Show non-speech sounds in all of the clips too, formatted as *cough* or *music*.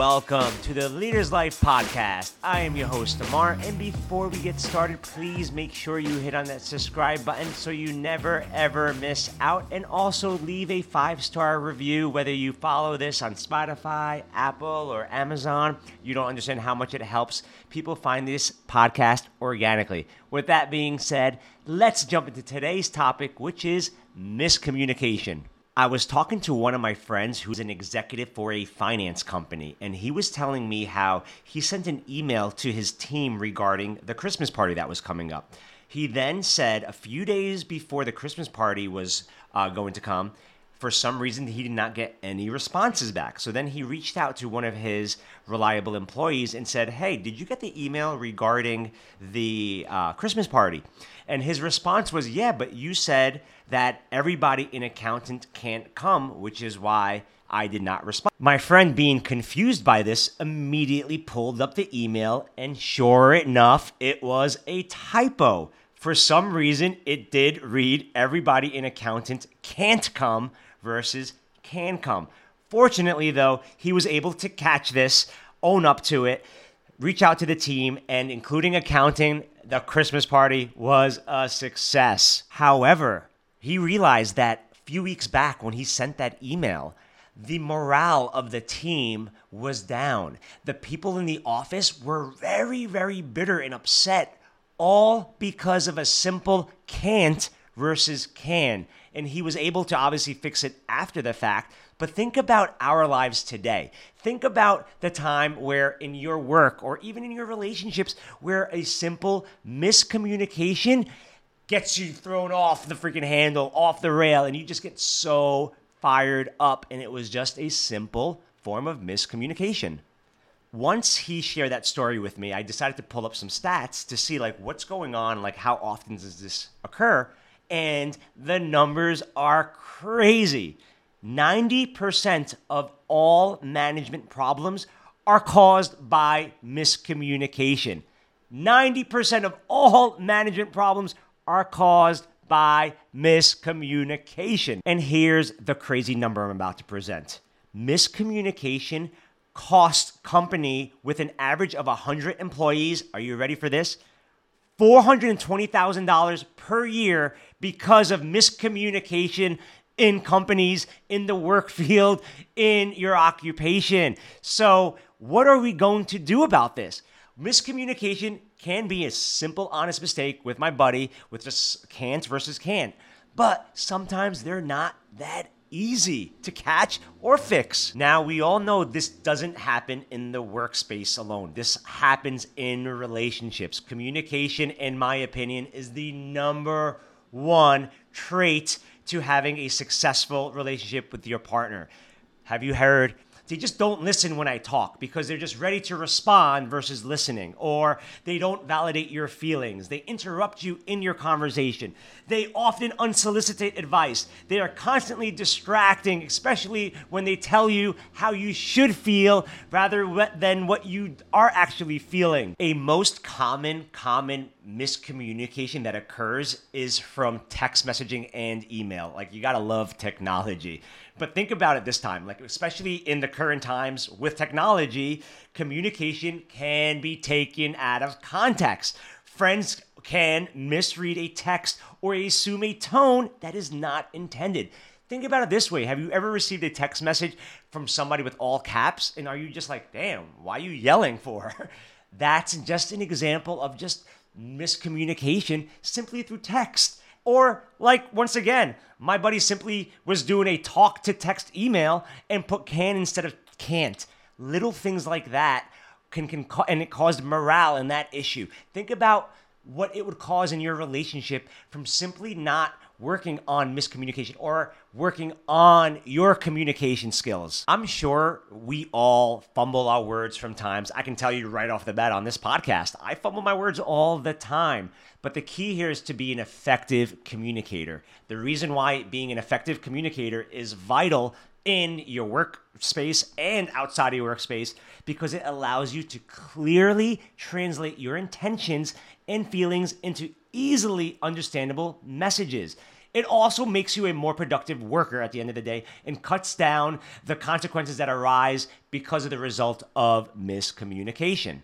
welcome to the Leaders Life podcast. I am your host, Ammar, and before we get started, please make sure you hit on that subscribe button so you never ever miss out, and also leave a five star review. Whether you follow this on Spotify, Apple, or Amazon, you don't understand how much it helps people find this podcast organically. With that being said, let's jump into today's topic, which is miscommunication. I was talking to one of my friends who's an executive for a finance company, and he was telling me how he sent an email to his team regarding the Christmas party that was coming up. He then said a few days before the Christmas party was uh, going to come, for some reason he did not get any responses back. So then he reached out to one of his reliable employees and said, Hey, did you get the email regarding the uh, Christmas party? And his response was, Yeah, but you said that everybody in accountant can't come, which is why I did not respond. My friend, being confused by this, immediately pulled up the email, and sure enough, it was a typo. For some reason, it did read everybody in accountant can't come versus can come. Fortunately, though, he was able to catch this, own up to it, reach out to the team, and including accounting, the Christmas party was a success. However, he realized that a few weeks back when he sent that email, the morale of the team was down. The people in the office were very, very bitter and upset, all because of a simple can't versus can and he was able to obviously fix it after the fact. But think about our lives today. Think about the time where in your work or even in your relationships where a simple miscommunication gets you thrown off the freaking handle, off the rail, and you just get so fired up. And it was just a simple form of miscommunication. Once he shared that story with me, I decided to pull up some stats to see like what's going on, like how often does this occur? And the numbers are crazy. 90% of all management problems are caused by miscommunication. 90% of all management problems are caused by miscommunication. And here's the crazy number I'm about to present miscommunication costs company with an average of 100 employees. Are you ready for this? $420,000 per year because of miscommunication in companies, in the work *laughs* field, in your occupation. So, what are we going to do about this? Miscommunication can be a simple, honest mistake with my buddy with just can't versus can't, but sometimes they're not that easy to catch or fix. Now, we all know this doesn't happen in the workspace alone. This happens in relationships. Communication, in my opinion, is the number one trait to having a successful relationship with your partner. Have you heard? They just don't listen when I talk because they're just ready to respond versus listening, or they don't validate your feelings. They interrupt you in your conversation. They often unsolicited advice. They are constantly distracting, especially when they tell you how you should feel rather than what you are actually feeling. A most common, common miscommunication that occurs is from text messaging and email. Like, you gotta love technology. But think about it this time, like, especially in the current times with technology, communication can be taken out of context. Friends can misread a text or assume a tone that is not intended. Think about it this way Have you ever received a text message from somebody with all caps? And are you just like, damn, why are you yelling for? *laughs* That's just an example of just miscommunication simply through text. Or, like, once again, my buddy simply was doing a talk to text email and put can instead of can't. Little things like that can, can and it caused morale in that issue. Think about what it would cause in your relationship from simply not working on miscommunication or working on your communication skills. I'm sure we all fumble our words from times. I can tell you right off the bat on this podcast, I fumble my words all the time. But the key here is to be an effective communicator. The reason why being an effective communicator is vital in your workspace and outside of your workspace because it allows you to clearly translate your intentions and feelings into easily understandable messages. It also makes you a more productive worker at the end of the day and cuts down the consequences that arise because of the result of miscommunication.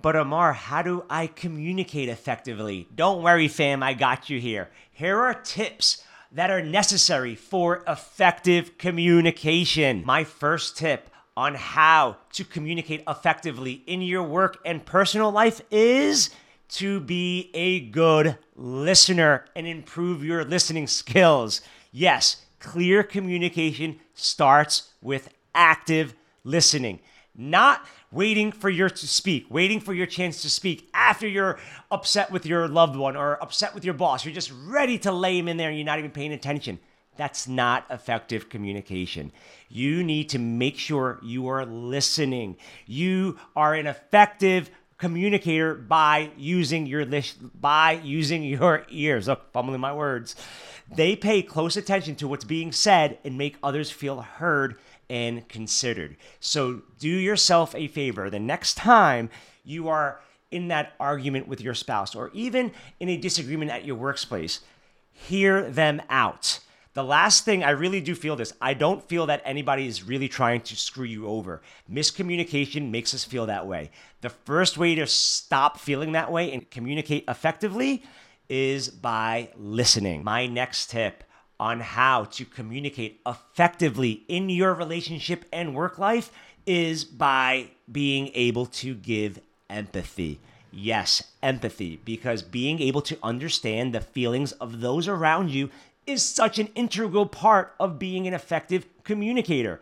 But Ammar, how do I communicate effectively? Don't worry, fam, I got you here. Here are tips that are necessary for effective communication. My first tip on how to communicate effectively in your work and personal life is to be a good listener and improve your listening skills. Yes, clear communication starts with active listening, not waiting for your to speak, waiting for your chance to speak after you're upset with your loved one or upset with your boss. You're just ready to lay him in there and you're not even paying attention. That's not effective communication. You need to make sure you are listening. You are an effective communicator by using your list by using your *laughs* ears. Look, fumbling my words. They pay close attention to what's being said and make others feel heard and considered. So do yourself a favor. The next time you are in that argument with your spouse or even in a disagreement at your workplace, hear them out. The last thing I really do feel this I don't feel that anybody is really trying to screw you over. Miscommunication makes us feel that way. The first way to stop feeling that way and communicate effectively is by listening. My next tip on how to communicate effectively in your relationship and work life is by being able to give empathy. Yes, empathy, because being able to understand the feelings of those around you is such an integral part of being an effective communicator.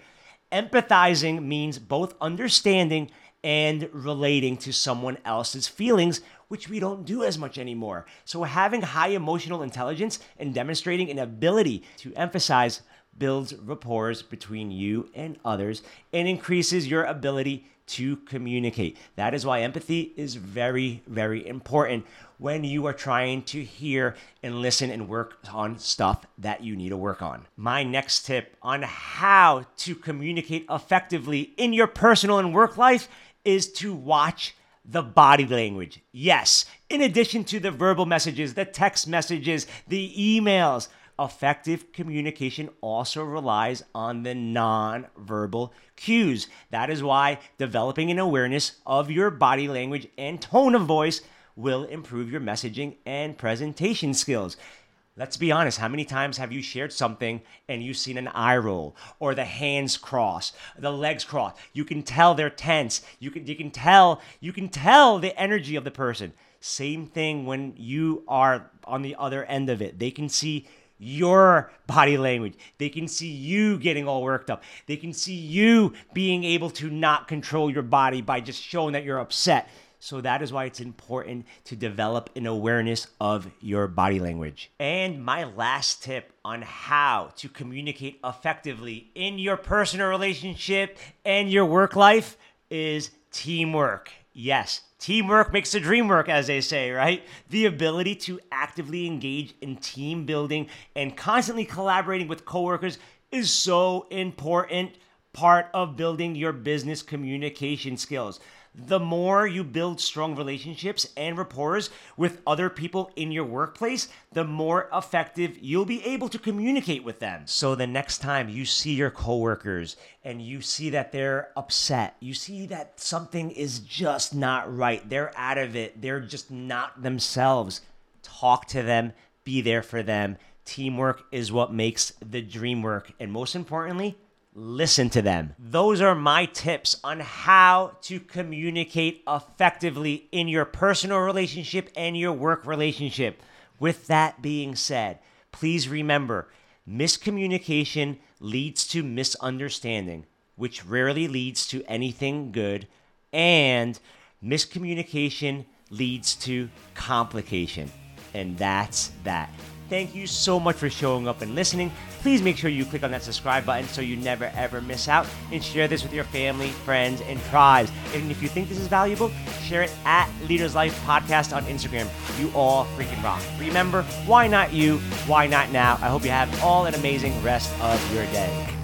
Empathizing means both understanding and relating to someone else's feelings, which we don't do as much anymore. So, having high emotional intelligence and demonstrating an ability to emphasize builds rapport between you and others and increases your ability to communicate. That is why empathy is very, very important when you are trying to hear and listen and work on stuff that you need to work on. My next tip on how to communicate effectively in your personal and work life is to watch the body language. Yes, in addition to the verbal messages, the text messages, the emails, effective communication also relies on the non-verbal cues. That is why developing an awareness of your body language and tone of voice will improve your messaging and presentation skills. Let's be honest, how many times have you shared something and you've seen an eye roll or the hands cross, the legs cross? You can tell they're tense. You can you can tell you can tell the energy of the person. Same thing when you are on the other end of it. They can see your body language. They can see you getting all worked up. They can see you being able to not control your body by just showing that you're upset. So that is why it's important to develop an awareness of your body language. And my last tip on how to communicate effectively in your personal relationship and your work life is teamwork. Yes, teamwork makes the dream work, as they say, right? The ability to actively engage in team building and constantly collaborating with coworkers is so important part of building your business communication skills the more you build strong relationships and rapport with other people in your workplace, the more effective you'll be able to communicate with them. So the next time you see your coworkers and you see that they're upset, you see that something is just not right, they're out of it, they're just not themselves, talk to them, be there for them. Teamwork is what makes the dream work. And most importantly, listen to them. Those are my tips on how to communicate effectively in your personal relationship and your work relationship. With that being said, please remember miscommunication leads to misunderstanding, which rarely leads to anything good, and miscommunication leads to complication. And that's that. Thank you so much for showing up and listening. Please make sure you click on that subscribe button so you never ever miss out and share this with your family, friends, and tribes. And if you think this is valuable, share it at Leaders Life Podcast on Instagram. You all freaking rock. Remember, why not you? Why not now? I hope you have all an amazing rest of your day.